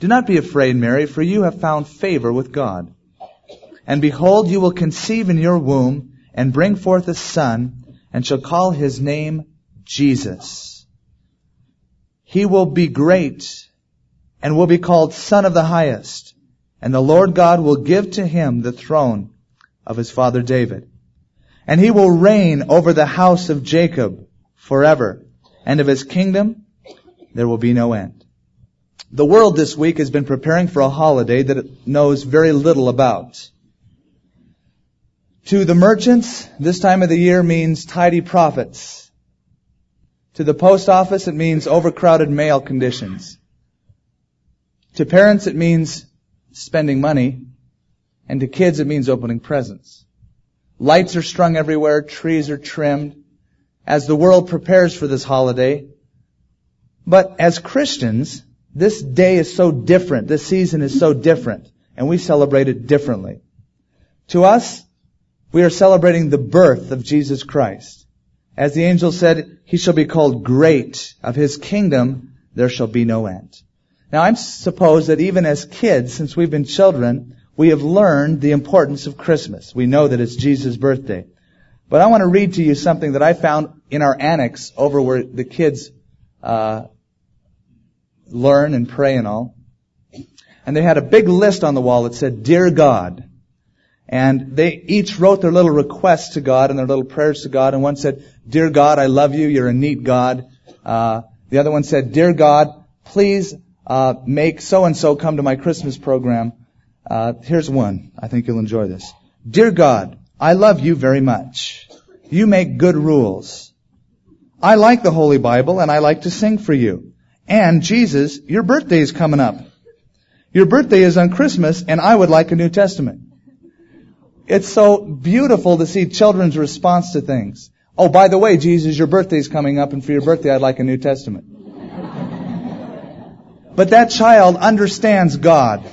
Do not be afraid, Mary, for you have found favor with God. And behold, you will conceive in your womb, and bring forth a son, and shall call his name Jesus. He will be great, and will be called Son of the Highest. And the Lord God will give to him the throne of his father David. And he will reign over the house of Jacob forever. And of his kingdom there will be no end. The world this week has been preparing for a holiday that it knows very little about. To the merchants, this time of the year means tidy profits. To the post office, it means overcrowded mail conditions. To parents, it means spending money. And to kids, it means opening presents. Lights are strung everywhere, trees are trimmed, as the world prepares for this holiday. But as Christians, this day is so different, this season is so different, and we celebrate it differently. To us, we are celebrating the birth of Jesus Christ. As the angel said, he shall be called great. Of his kingdom there shall be no end. Now I suppose that even as kids, since we've been children, we have learned the importance of Christmas. We know that it's Jesus' birthday. But I want to read to you something that I found in our annex over where the kids uh, learn and pray and all. And they had a big list on the wall that said, Dear God. And they each wrote their little requests to God and their little prayers to God. And one said, Dear God, I love you. You're a neat God. Uh, the other one said, Dear God, please uh, make so and so come to my Christmas program. Uh, here's one. I think you'll enjoy this. Dear God, I love you very much. You make good rules. I like the Holy Bible and I like to sing for you. And Jesus, your birthday is coming up. Your birthday is on Christmas and I would like a New Testament. It's so beautiful to see children's response to things. Oh, by the way, Jesus, your birthday's coming up and for your birthday I'd like a New Testament. but that child understands God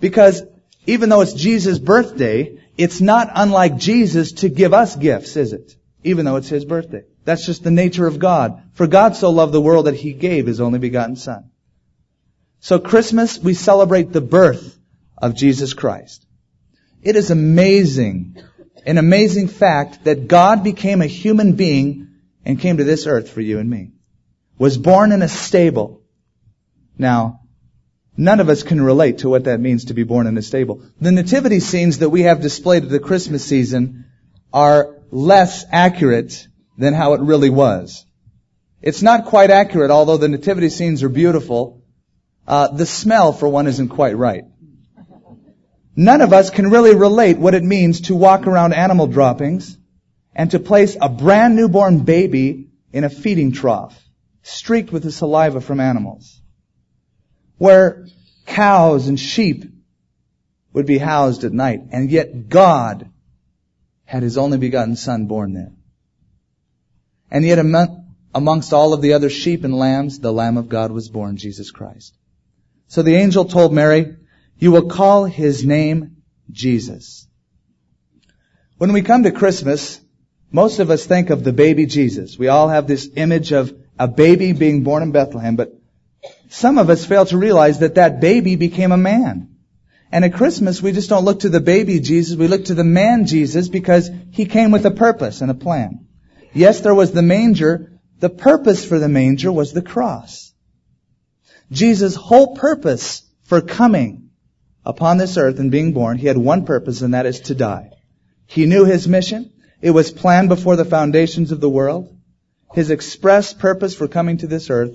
because even though it's Jesus' birthday, it's not unlike Jesus to give us gifts, is it? Even though it's His birthday. That's just the nature of God. For God so loved the world that He gave His only begotten Son. So Christmas, we celebrate the birth of Jesus Christ. It is amazing, an amazing fact that God became a human being and came to this earth for you and me. Was born in a stable. Now, none of us can relate to what that means to be born in a stable. The nativity scenes that we have displayed at the Christmas season are less accurate than how it really was. It's not quite accurate, although the nativity scenes are beautiful. Uh, the smell, for one, isn't quite right. None of us can really relate what it means to walk around animal droppings and to place a brand newborn baby in a feeding trough, streaked with the saliva from animals, where cows and sheep would be housed at night, and yet God had His only begotten Son born there. And yet amongst all of the other sheep and lambs, the Lamb of God was born, Jesus Christ. So the angel told Mary, you will call his name Jesus. When we come to Christmas, most of us think of the baby Jesus. We all have this image of a baby being born in Bethlehem, but some of us fail to realize that that baby became a man. And at Christmas, we just don't look to the baby Jesus, we look to the man Jesus because he came with a purpose and a plan. Yes, there was the manger. The purpose for the manger was the cross. Jesus' whole purpose for coming upon this earth and being born, he had one purpose, and that is to die. He knew his mission. It was planned before the foundations of the world. His express purpose for coming to this earth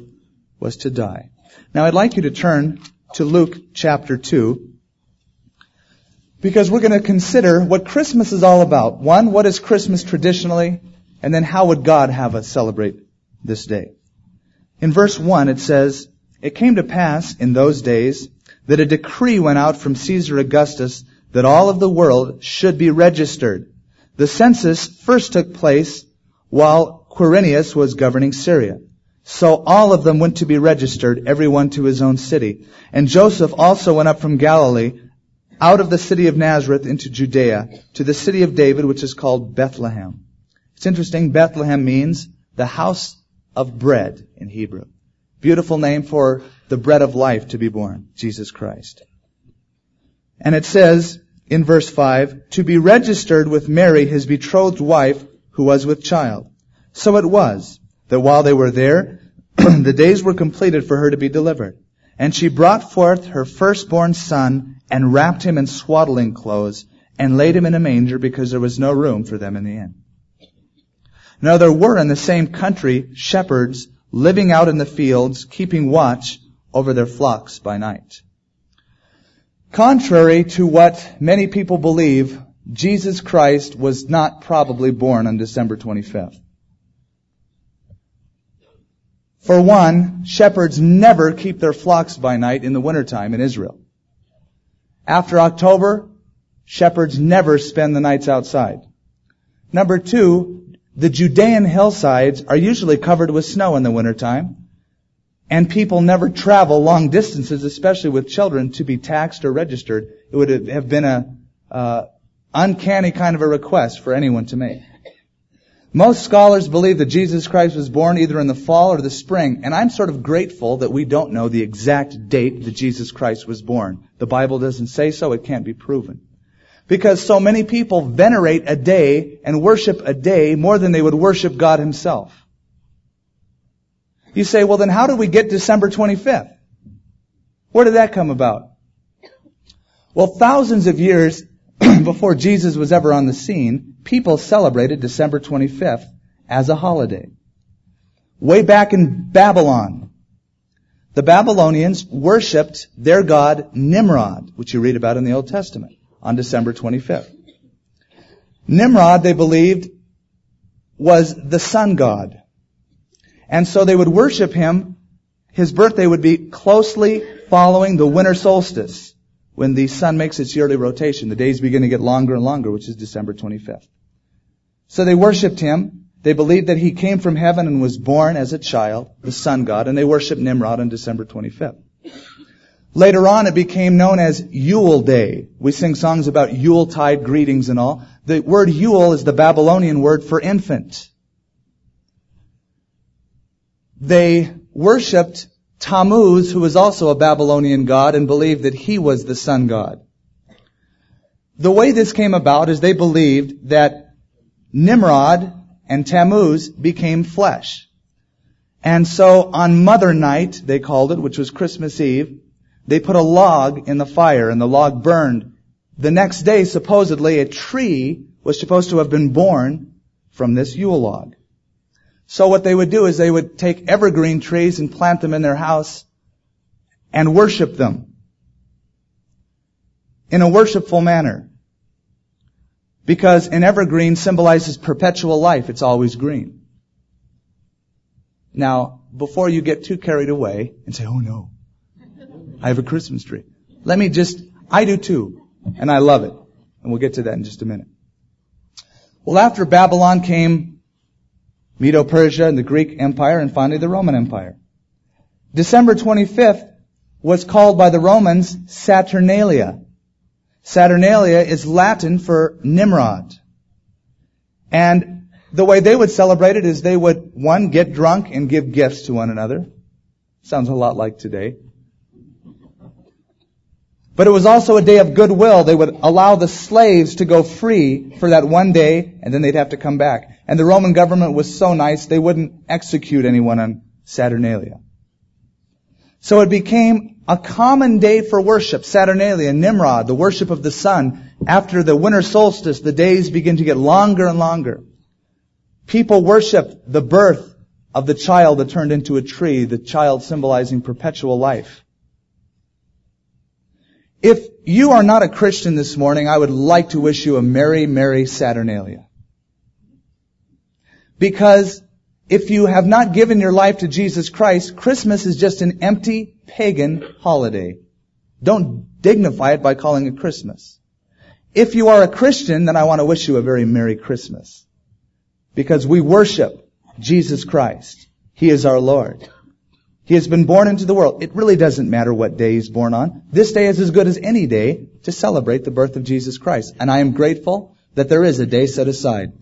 was to die. Now I'd like you to turn to Luke chapter 2 because we're going to consider what Christmas is all about. One, what is Christmas traditionally? And then how would God have us celebrate this day? In verse 1 it says, It came to pass in those days that a decree went out from Caesar Augustus that all of the world should be registered. The census first took place while Quirinius was governing Syria. So all of them went to be registered, everyone to his own city. And Joseph also went up from Galilee, out of the city of Nazareth into Judea, to the city of David, which is called Bethlehem. It's interesting, Bethlehem means the house of bread in Hebrew. Beautiful name for the bread of life to be born, Jesus Christ. And it says in verse 5, to be registered with Mary, his betrothed wife, who was with child. So it was that while they were there, the days were completed for her to be delivered. And she brought forth her firstborn son and wrapped him in swaddling clothes and laid him in a manger because there was no room for them in the inn. Now there were in the same country shepherds living out in the fields, keeping watch over their flocks by night. Contrary to what many people believe, Jesus Christ was not probably born on December 25th. For one, shepherds never keep their flocks by night in the wintertime in Israel. After October, shepherds never spend the nights outside. Number two, the Judean hillsides are usually covered with snow in the wintertime, and people never travel long distances, especially with children, to be taxed or registered. It would have been a uh, uncanny kind of a request for anyone to make. Most scholars believe that Jesus Christ was born either in the fall or the spring, and I'm sort of grateful that we don't know the exact date that Jesus Christ was born. The Bible doesn't say so, it can't be proven. Because so many people venerate a day and worship a day more than they would worship God Himself. You say, well then how did we get December 25th? Where did that come about? Well, thousands of years before Jesus was ever on the scene, people celebrated December 25th as a holiday. Way back in Babylon, the Babylonians worshipped their god Nimrod, which you read about in the Old Testament, on December 25th. Nimrod, they believed, was the sun god. And so they would worship him. His birthday would be closely following the winter solstice when the sun makes its yearly rotation. The days begin to get longer and longer, which is December 25th. So they worshiped him. They believed that he came from heaven and was born as a child, the sun god, and they worshiped Nimrod on December 25th. Later on, it became known as Yule Day. We sing songs about Yuletide greetings and all. The word Yule is the Babylonian word for infant. They worshipped Tammuz, who was also a Babylonian god and believed that he was the sun god. The way this came about is they believed that Nimrod and Tammuz became flesh. And so on Mother Night, they called it, which was Christmas Eve, they put a log in the fire and the log burned. The next day, supposedly, a tree was supposed to have been born from this Yule log. So what they would do is they would take evergreen trees and plant them in their house and worship them in a worshipful manner. Because an evergreen symbolizes perpetual life. It's always green. Now, before you get too carried away and say, oh no, I have a Christmas tree. Let me just, I do too. And I love it. And we'll get to that in just a minute. Well, after Babylon came Medo-Persia and the Greek Empire, and finally the Roman Empire. December 25th was called by the Romans Saturnalia. Saturnalia is Latin for Nimrod. And the way they would celebrate it is they would, one, get drunk and give gifts to one another. Sounds a lot like today. But it was also a day of goodwill. They would allow the slaves to go free for that one day, and then they'd have to come back. And the Roman government was so nice, they wouldn't execute anyone on Saturnalia. So it became a common day for worship, Saturnalia, Nimrod, the worship of the sun. After the winter solstice, the days begin to get longer and longer. People worship the birth of the child that turned into a tree, the child symbolizing perpetual life. If you are not a Christian this morning, I would like to wish you a Merry, Merry Saturnalia. Because if you have not given your life to Jesus Christ, Christmas is just an empty pagan holiday. Don't dignify it by calling it Christmas. If you are a Christian, then I want to wish you a very Merry Christmas. Because we worship Jesus Christ. He is our Lord. He has been born into the world. It really doesn't matter what day he's born on. This day is as good as any day to celebrate the birth of Jesus Christ. And I am grateful that there is a day set aside.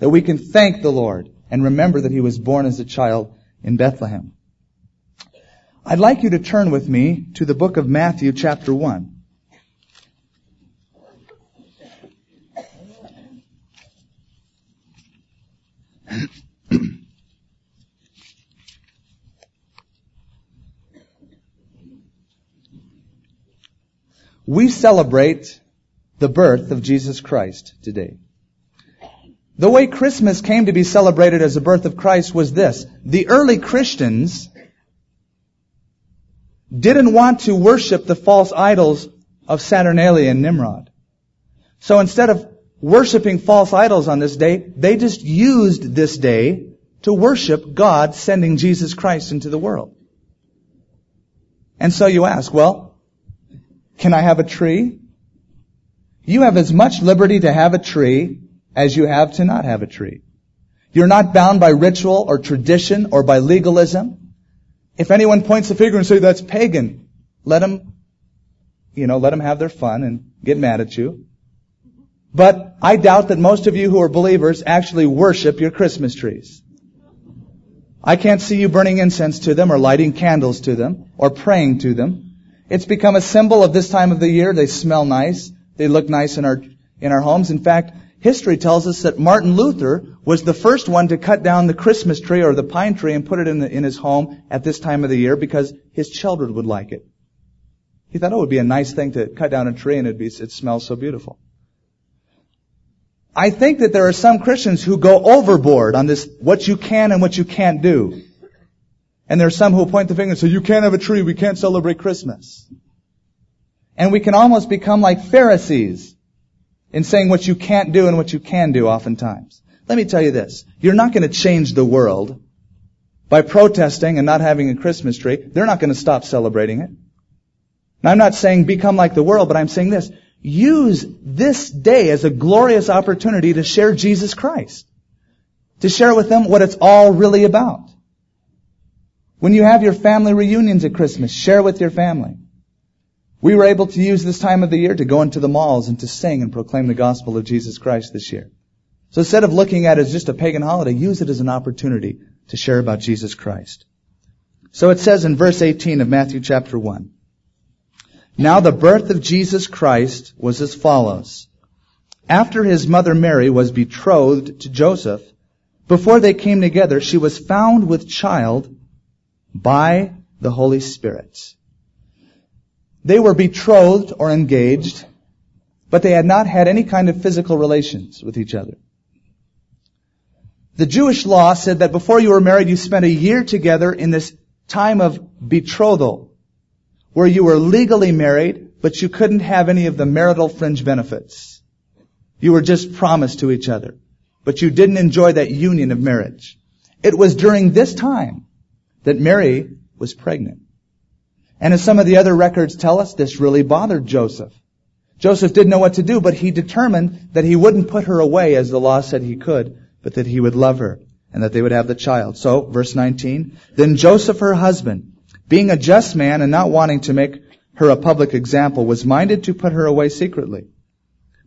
That we can thank the Lord and remember that he was born as a child in Bethlehem. I'd like you to turn with me to the book of Matthew chapter 1. We celebrate the birth of Jesus Christ today. The way Christmas came to be celebrated as the birth of Christ was this. The early Christians didn't want to worship the false idols of Saturnalia and Nimrod. So instead of worshiping false idols on this day, they just used this day to worship God sending Jesus Christ into the world. And so you ask, well, can I have a tree? You have as much liberty to have a tree as you have to not have a tree. You're not bound by ritual or tradition or by legalism. If anyone points a finger and say that's pagan, let them, you know, let them have their fun and get mad at you. But I doubt that most of you who are believers actually worship your Christmas trees. I can't see you burning incense to them or lighting candles to them or praying to them. It's become a symbol of this time of the year. They smell nice. They look nice in our, in our homes. In fact, history tells us that Martin Luther was the first one to cut down the Christmas tree or the pine tree and put it in, the, in his home at this time of the year because his children would like it. He thought it would be a nice thing to cut down a tree and it'd be, it smells so beautiful. I think that there are some Christians who go overboard on this, what you can and what you can't do. And there are some who point the finger and say, you can't have a tree, we can't celebrate Christmas. And we can almost become like Pharisees in saying what you can't do and what you can do oftentimes. Let me tell you this. You're not going to change the world by protesting and not having a Christmas tree. They're not going to stop celebrating it. Now I'm not saying become like the world, but I'm saying this. Use this day as a glorious opportunity to share Jesus Christ. To share with them what it's all really about. When you have your family reunions at Christmas, share with your family. We were able to use this time of the year to go into the malls and to sing and proclaim the gospel of Jesus Christ this year. So instead of looking at it as just a pagan holiday, use it as an opportunity to share about Jesus Christ. So it says in verse 18 of Matthew chapter 1, Now the birth of Jesus Christ was as follows. After his mother Mary was betrothed to Joseph, before they came together, she was found with child by the Holy Spirit. They were betrothed or engaged, but they had not had any kind of physical relations with each other. The Jewish law said that before you were married, you spent a year together in this time of betrothal, where you were legally married, but you couldn't have any of the marital fringe benefits. You were just promised to each other, but you didn't enjoy that union of marriage. It was during this time that Mary was pregnant. And as some of the other records tell us, this really bothered Joseph. Joseph didn't know what to do, but he determined that he wouldn't put her away as the law said he could, but that he would love her and that they would have the child. So, verse 19, then Joseph, her husband, being a just man and not wanting to make her a public example, was minded to put her away secretly.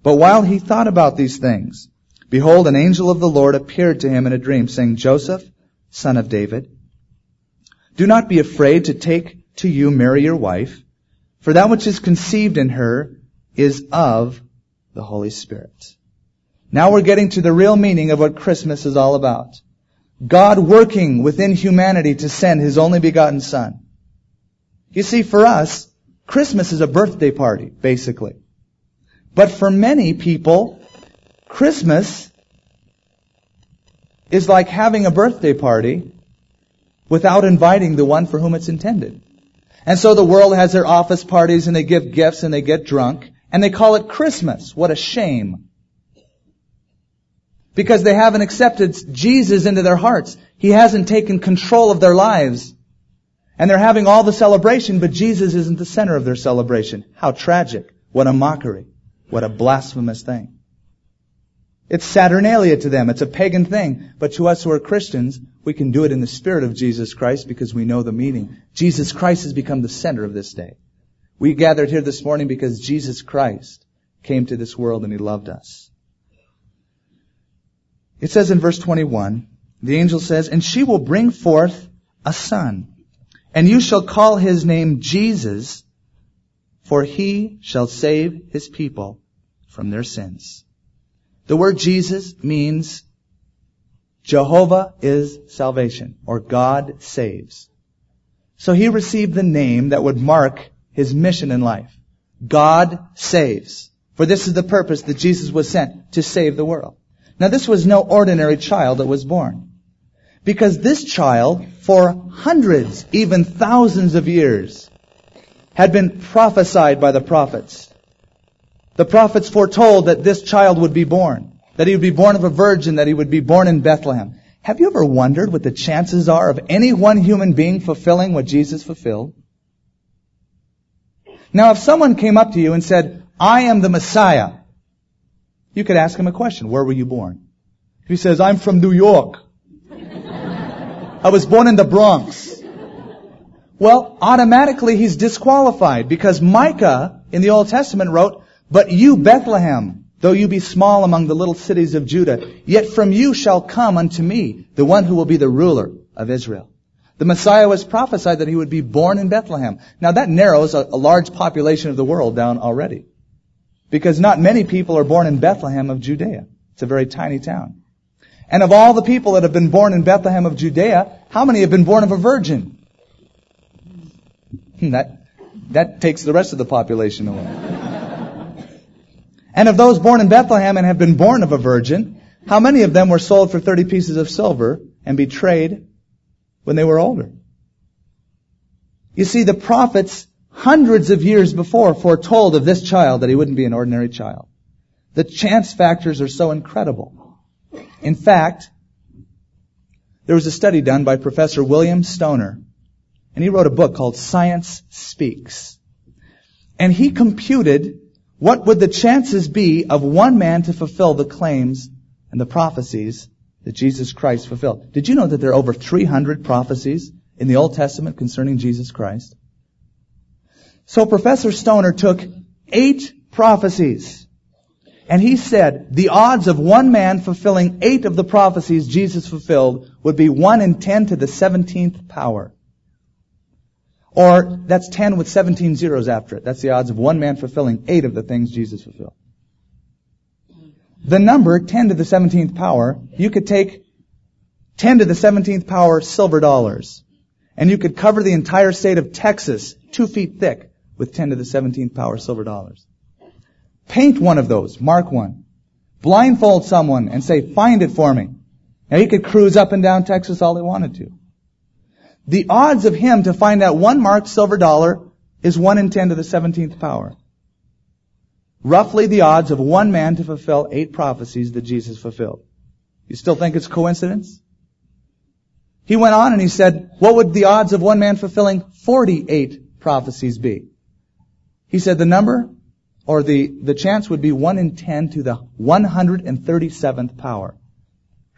But while he thought about these things, behold, an angel of the Lord appeared to him in a dream, saying, Joseph, son of David, do not be afraid to take to you Mary your wife, for that which is conceived in her is of the Holy Spirit. Now we're getting to the real meaning of what Christmas is all about. God working within humanity to send His only begotten Son. You see, for us, Christmas is a birthday party, basically. But for many people, Christmas is like having a birthday party without inviting the one for whom it's intended. And so the world has their office parties and they give gifts and they get drunk and they call it Christmas. What a shame. Because they haven't accepted Jesus into their hearts. He hasn't taken control of their lives. And they're having all the celebration, but Jesus isn't the center of their celebration. How tragic. What a mockery. What a blasphemous thing. It's Saturnalia to them. It's a pagan thing. But to us who are Christians, we can do it in the spirit of Jesus Christ because we know the meaning. Jesus Christ has become the center of this day. We gathered here this morning because Jesus Christ came to this world and He loved us. It says in verse 21, the angel says, And she will bring forth a son, and you shall call his name Jesus, for he shall save his people from their sins. The word Jesus means Jehovah is salvation, or God saves. So he received the name that would mark his mission in life. God saves. For this is the purpose that Jesus was sent, to save the world. Now this was no ordinary child that was born. Because this child, for hundreds, even thousands of years, had been prophesied by the prophets. The prophets foretold that this child would be born, that he would be born of a virgin, that he would be born in Bethlehem. Have you ever wondered what the chances are of any one human being fulfilling what Jesus fulfilled? Now if someone came up to you and said, I am the Messiah, you could ask him a question. Where were you born? If he says, I'm from New York. I was born in the Bronx. Well, automatically he's disqualified because Micah in the Old Testament wrote, But you, Bethlehem, though you be small among the little cities of Judah, yet from you shall come unto me the one who will be the ruler of Israel. The Messiah was prophesied that he would be born in Bethlehem. Now that narrows a, a large population of the world down already. Because not many people are born in Bethlehem of Judea. It's a very tiny town. And of all the people that have been born in Bethlehem of Judea, how many have been born of a virgin? That, that takes the rest of the population away. And of those born in Bethlehem and have been born of a virgin, how many of them were sold for 30 pieces of silver and betrayed when they were older? You see, the prophets hundreds of years before foretold of this child that he wouldn't be an ordinary child. The chance factors are so incredible. In fact, there was a study done by Professor William Stoner, and he wrote a book called Science Speaks. And he computed what would the chances be of one man to fulfill the claims and the prophecies that Jesus Christ fulfilled. Did you know that there are over 300 prophecies in the Old Testament concerning Jesus Christ? So Professor Stoner took eight prophecies and he said the odds of one man fulfilling eight of the prophecies Jesus fulfilled would be one in ten to the 17th power. Or that's 10 with 17 zeros after it. That's the odds of one man fulfilling eight of the things Jesus fulfilled. The number 10 to the 17th power, you could take 10 to the 17th power silver dollars. And you could cover the entire state of Texas two feet thick with 10 to the 17th power silver dollars. Paint one of those, mark one. Blindfold someone and say, find it for me. Now he could cruise up and down Texas all he wanted to. The odds of him to find that one marked silver dollar is 1 in 10 to the 17th power. Roughly the odds of one man to fulfill eight prophecies that Jesus fulfilled. You still think it's coincidence? He went on and he said, what would the odds of one man fulfilling 48 prophecies be? He said the number or the, the chance would be 1 in 10 to the 137th power.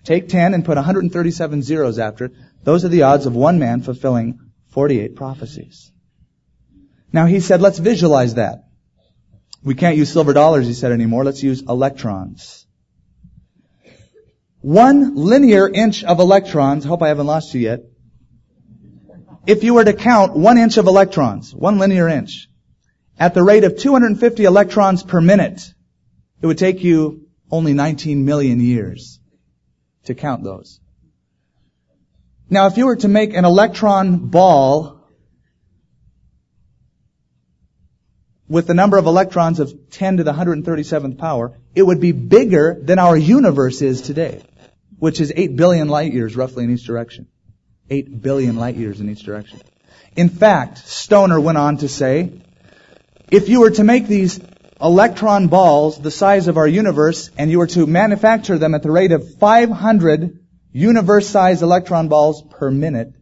Take 10 and put 137 zeros after it. Those are the odds of one man fulfilling 48 prophecies. Now he said, let's visualize that. We can't use silver dollars, he said, anymore. Let's use electrons. One linear inch of electrons, hope I haven't lost you yet. If you were to count one inch of electrons, one linear inch, at the rate of 250 electrons per minute, it would take you only 19 million years to count those. Now, if you were to make an electron ball with the number of electrons of 10 to the 137th power, it would be bigger than our universe is today, which is 8 billion light years roughly in each direction. 8 billion light years in each direction. In fact, Stoner went on to say if you were to make these electron balls the size of our universe and you were to manufacture them at the rate of 500 universe-sized electron balls per minute,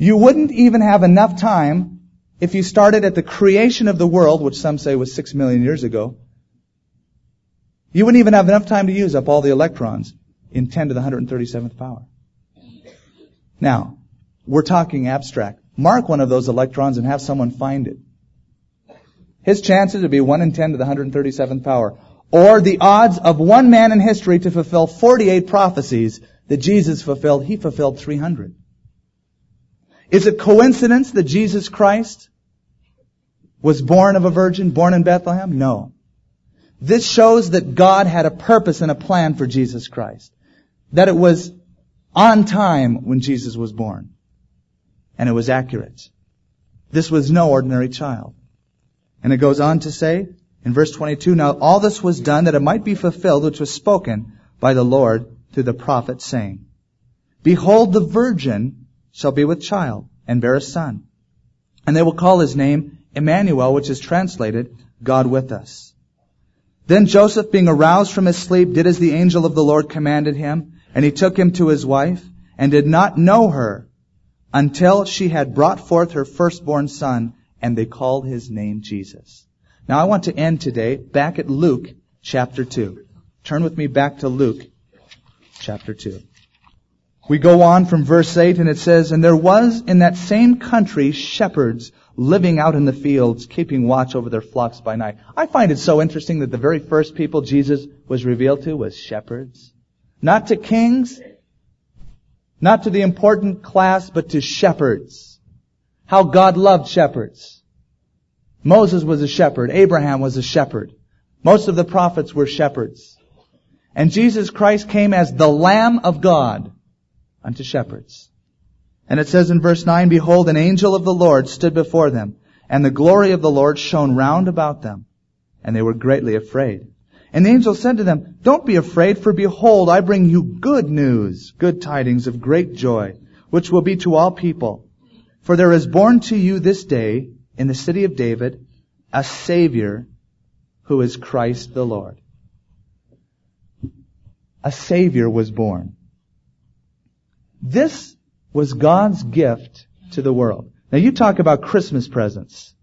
You wouldn't even have enough time if you started at the creation of the world, which some say was six million years ago. You wouldn't even have enough time to use up all the electrons in 10 to the 137th power. Now, we're talking abstract. Mark one of those electrons and have someone find it. His chances would be 1 in 10 to the 137th power. Or the odds of one man in history to fulfill 48 prophecies that Jesus fulfilled, he fulfilled 300. Is it coincidence that Jesus Christ was born of a virgin, born in Bethlehem? No. This shows that God had a purpose and a plan for Jesus Christ. That it was on time when Jesus was born. And it was accurate. This was no ordinary child. And it goes on to say in verse 22, Now all this was done that it might be fulfilled which was spoken by the Lord through the prophet saying, Behold the virgin shall be with child and bear a son. And they will call his name Emmanuel, which is translated God with us. Then Joseph, being aroused from his sleep, did as the angel of the Lord commanded him, and he took him to his wife, and did not know her until she had brought forth her firstborn son, and they called his name Jesus. Now I want to end today back at Luke chapter 2. Turn with me back to Luke chapter 2. We go on from verse 8 and it says, And there was in that same country shepherds living out in the fields, keeping watch over their flocks by night. I find it so interesting that the very first people Jesus was revealed to was shepherds. Not to kings, not to the important class, but to shepherds. How God loved shepherds. Moses was a shepherd. Abraham was a shepherd. Most of the prophets were shepherds. And Jesus Christ came as the Lamb of God unto shepherds. And it says in verse 9, Behold, an angel of the Lord stood before them, and the glory of the Lord shone round about them, and they were greatly afraid. And the angel said to them, Don't be afraid, for behold, I bring you good news, good tidings of great joy, which will be to all people. For there is born to you this day in the city of David a Savior who is Christ the Lord. A Savior was born. This was God's gift to the world. Now you talk about Christmas presents.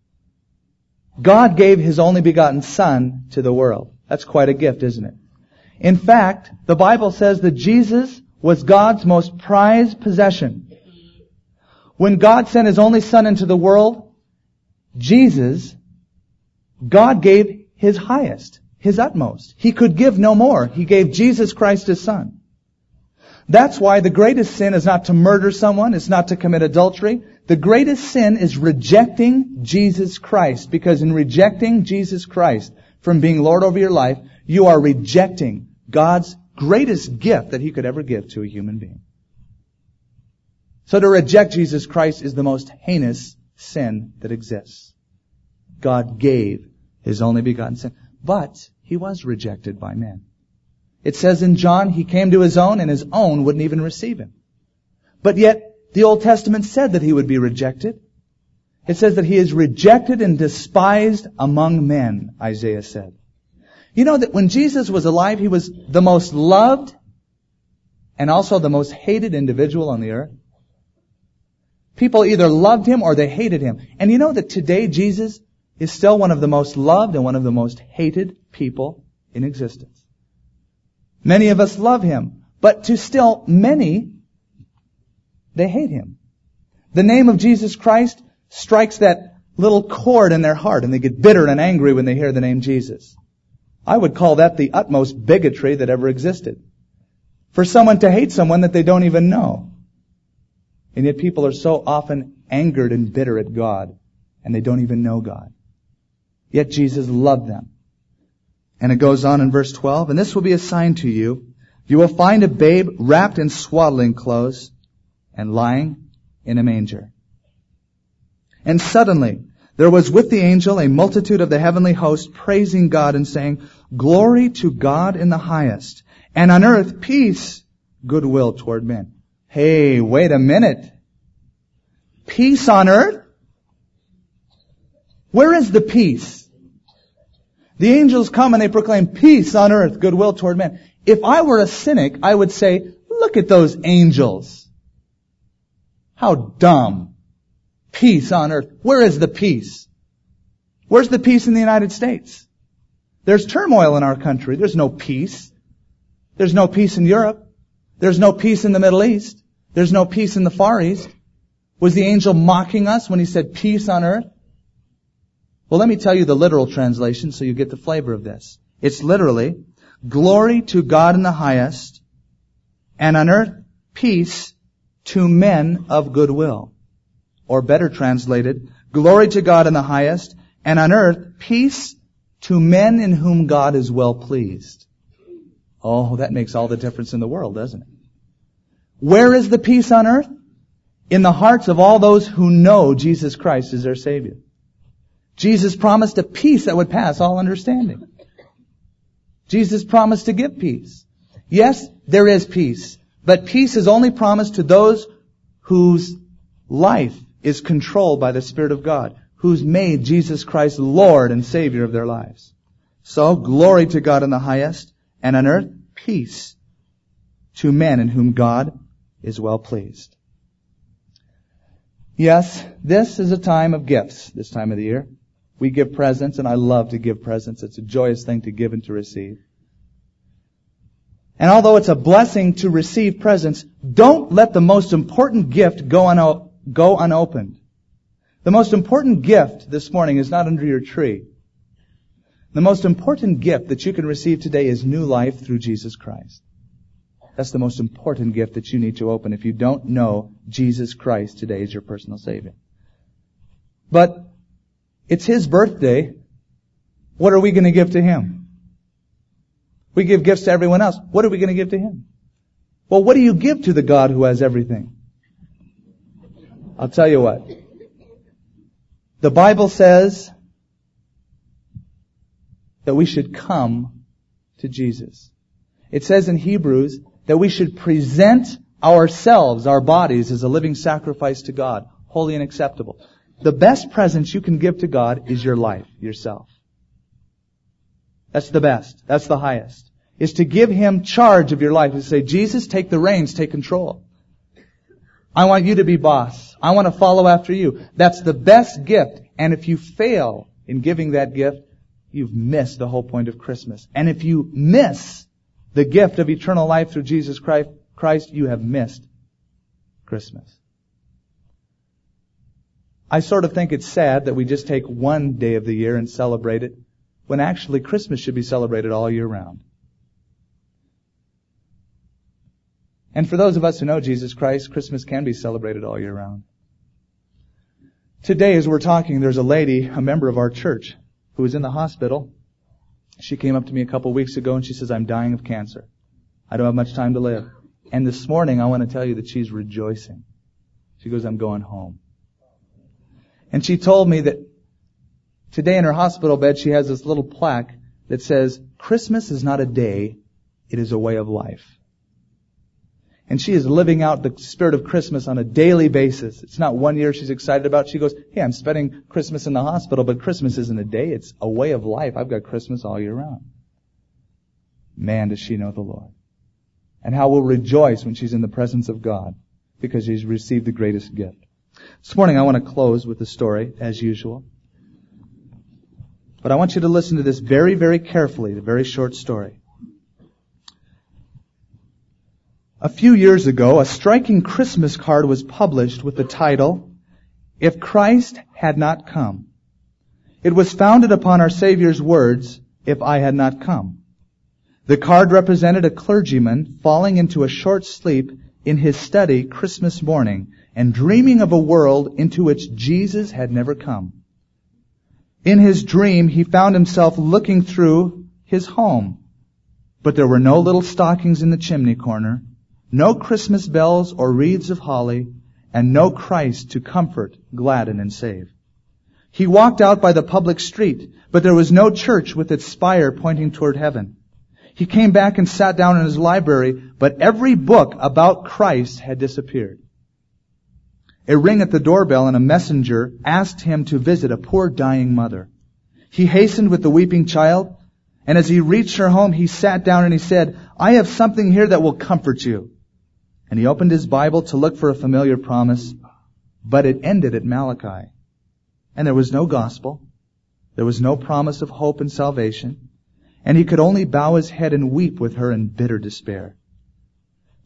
God gave His only begotten Son to the world. That's quite a gift, isn't it? In fact, the Bible says that Jesus was God's most prized possession. When God sent His only Son into the world, Jesus, God gave His highest, His utmost. He could give no more. He gave Jesus Christ His Son. That's why the greatest sin is not to murder someone, it's not to commit adultery. The greatest sin is rejecting Jesus Christ, because in rejecting Jesus Christ from being Lord over your life, you are rejecting God's greatest gift that He could ever give to a human being. So to reject Jesus Christ is the most heinous sin that exists. God gave His only begotten Son, but He was rejected by men. It says in John, he came to his own and his own wouldn't even receive him. But yet, the Old Testament said that he would be rejected. It says that he is rejected and despised among men, Isaiah said. You know that when Jesus was alive, he was the most loved and also the most hated individual on the earth. People either loved him or they hated him. And you know that today Jesus is still one of the most loved and one of the most hated people in existence. Many of us love him, but to still many, they hate him. The name of Jesus Christ strikes that little chord in their heart and they get bitter and angry when they hear the name Jesus. I would call that the utmost bigotry that ever existed. For someone to hate someone that they don't even know. And yet people are so often angered and bitter at God and they don't even know God. Yet Jesus loved them. And it goes on in verse 12, and this will be a sign to you. You will find a babe wrapped in swaddling clothes and lying in a manger. And suddenly there was with the angel a multitude of the heavenly host praising God and saying, Glory to God in the highest, and on earth peace, goodwill toward men. Hey, wait a minute. Peace on earth? Where is the peace? The angels come and they proclaim peace on earth, goodwill toward men. If I were a cynic, I would say, look at those angels. How dumb. Peace on earth. Where is the peace? Where's the peace in the United States? There's turmoil in our country. There's no peace. There's no peace in Europe. There's no peace in the Middle East. There's no peace in the Far East. Was the angel mocking us when he said peace on earth? Well, let me tell you the literal translation so you get the flavor of this. It's literally, glory to God in the highest, and on earth peace to men of good will. Or better translated, glory to God in the highest, and on earth peace to men in whom God is well pleased. Oh, that makes all the difference in the world, doesn't it? Where is the peace on earth? In the hearts of all those who know Jesus Christ is their Savior. Jesus promised a peace that would pass all understanding. Jesus promised to give peace. Yes, there is peace, but peace is only promised to those whose life is controlled by the Spirit of God, who's made Jesus Christ Lord and Savior of their lives. So, glory to God in the highest, and on earth, peace to men in whom God is well pleased. Yes, this is a time of gifts, this time of the year. We give presents, and I love to give presents. It's a joyous thing to give and to receive. And although it's a blessing to receive presents, don't let the most important gift go, un- go unopened. The most important gift this morning is not under your tree. The most important gift that you can receive today is new life through Jesus Christ. That's the most important gift that you need to open if you don't know Jesus Christ today as your personal Savior. But it's His birthday. What are we going to give to Him? We give gifts to everyone else. What are we going to give to Him? Well, what do you give to the God who has everything? I'll tell you what. The Bible says that we should come to Jesus. It says in Hebrews that we should present ourselves, our bodies, as a living sacrifice to God, holy and acceptable. The best present you can give to God is your life, yourself. That's the best. That's the highest. Is to give Him charge of your life. and say, Jesus, take the reins, take control. I want you to be boss. I want to follow after you. That's the best gift. And if you fail in giving that gift, you've missed the whole point of Christmas. And if you miss the gift of eternal life through Jesus Christ, you have missed Christmas. I sort of think it's sad that we just take one day of the year and celebrate it, when actually Christmas should be celebrated all year round. And for those of us who know Jesus Christ, Christmas can be celebrated all year round. Today, as we're talking, there's a lady, a member of our church, who is in the hospital. She came up to me a couple weeks ago and she says, I'm dying of cancer. I don't have much time to live. And this morning, I want to tell you that she's rejoicing. She goes, I'm going home. And she told me that today in her hospital bed she has this little plaque that says, Christmas is not a day, it is a way of life. And she is living out the spirit of Christmas on a daily basis. It's not one year she's excited about. She goes, hey, I'm spending Christmas in the hospital, but Christmas isn't a day. It's a way of life. I've got Christmas all year round. Man, does she know the Lord. And how we'll rejoice when she's in the presence of God because she's received the greatest gift. This morning I want to close with a story, as usual. But I want you to listen to this very, very carefully, the very short story. A few years ago, a striking Christmas card was published with the title, If Christ Had Not Come. It was founded upon our Savior's words, If I Had Not Come. The card represented a clergyman falling into a short sleep in his study Christmas morning and dreaming of a world into which Jesus had never come. In his dream, he found himself looking through his home, but there were no little stockings in the chimney corner, no Christmas bells or wreaths of holly, and no Christ to comfort, gladden, and save. He walked out by the public street, but there was no church with its spire pointing toward heaven. He came back and sat down in his library, but every book about Christ had disappeared. A ring at the doorbell and a messenger asked him to visit a poor dying mother. He hastened with the weeping child, and as he reached her home, he sat down and he said, I have something here that will comfort you. And he opened his Bible to look for a familiar promise, but it ended at Malachi. And there was no gospel. There was no promise of hope and salvation. And he could only bow his head and weep with her in bitter despair.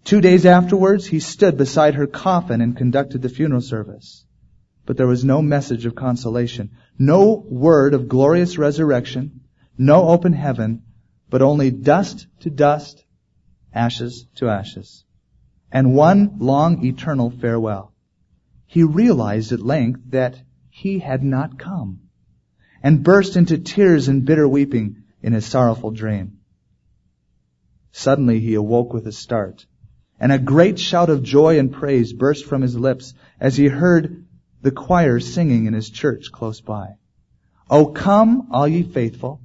Two days afterwards, he stood beside her coffin and conducted the funeral service. But there was no message of consolation, no word of glorious resurrection, no open heaven, but only dust to dust, ashes to ashes, and one long eternal farewell. He realized at length that he had not come, and burst into tears and bitter weeping in his sorrowful dream. Suddenly he awoke with a start and a great shout of joy and praise burst from his lips as he heard the choir singing in his church close by. O come, all ye faithful,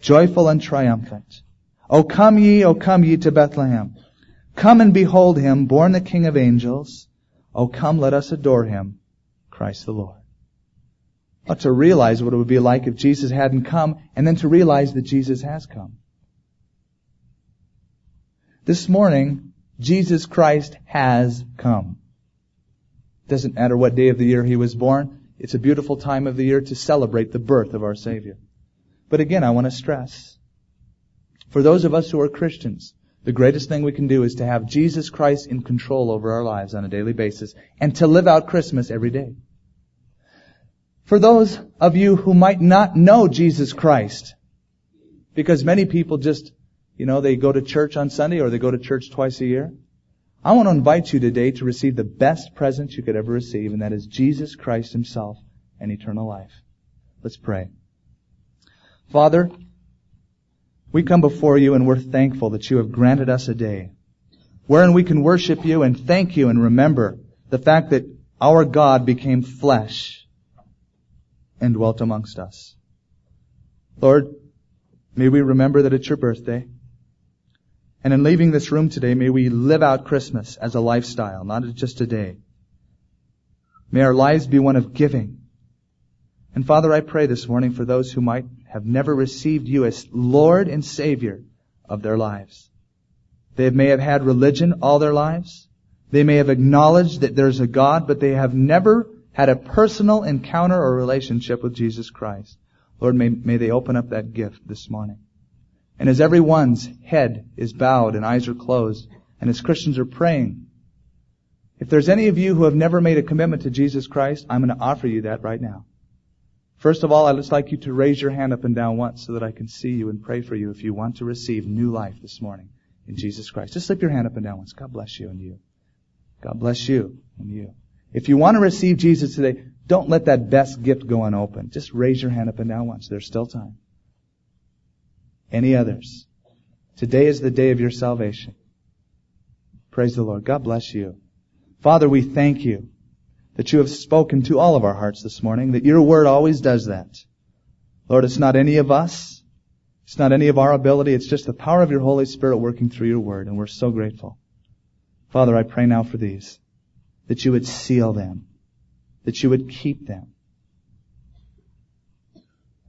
joyful and triumphant. O come ye, O come ye to Bethlehem. Come and behold him, born the King of angels. Oh, come, let us adore him, Christ the Lord. But to realize what it would be like if Jesus hadn't come, and then to realize that Jesus has come. This morning, Jesus Christ has come. Doesn't matter what day of the year he was born. It's a beautiful time of the year to celebrate the birth of our Savior. But again, I want to stress, for those of us who are Christians, the greatest thing we can do is to have Jesus Christ in control over our lives on a daily basis and to live out Christmas every day. For those of you who might not know Jesus Christ, because many people just you know, they go to church on Sunday or they go to church twice a year. I want to invite you today to receive the best present you could ever receive, and that is Jesus Christ Himself and eternal life. Let's pray. Father, we come before you and we're thankful that you have granted us a day wherein we can worship you and thank you and remember the fact that our God became flesh and dwelt amongst us. Lord, may we remember that it's your birthday. And in leaving this room today, may we live out Christmas as a lifestyle, not just a day. May our lives be one of giving. And Father, I pray this morning for those who might have never received you as Lord and Savior of their lives. They may have had religion all their lives. They may have acknowledged that there's a God, but they have never had a personal encounter or relationship with Jesus Christ. Lord, may, may they open up that gift this morning. And as everyone's head is bowed and eyes are closed, and as Christians are praying, if there's any of you who have never made a commitment to Jesus Christ, I'm going to offer you that right now. First of all, I'd just like you to raise your hand up and down once so that I can see you and pray for you if you want to receive new life this morning in Jesus Christ. Just slip your hand up and down once. God bless you and you. God bless you and you. If you want to receive Jesus today, don't let that best gift go unopened. Just raise your hand up and down once. There's still time. Any others? Today is the day of your salvation. Praise the Lord. God bless you. Father, we thank you that you have spoken to all of our hearts this morning, that your word always does that. Lord, it's not any of us. It's not any of our ability. It's just the power of your Holy Spirit working through your word, and we're so grateful. Father, I pray now for these, that you would seal them, that you would keep them,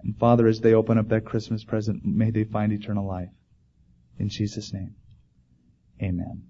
and Father, as they open up that Christmas present, may they find eternal life. In Jesus' name, amen.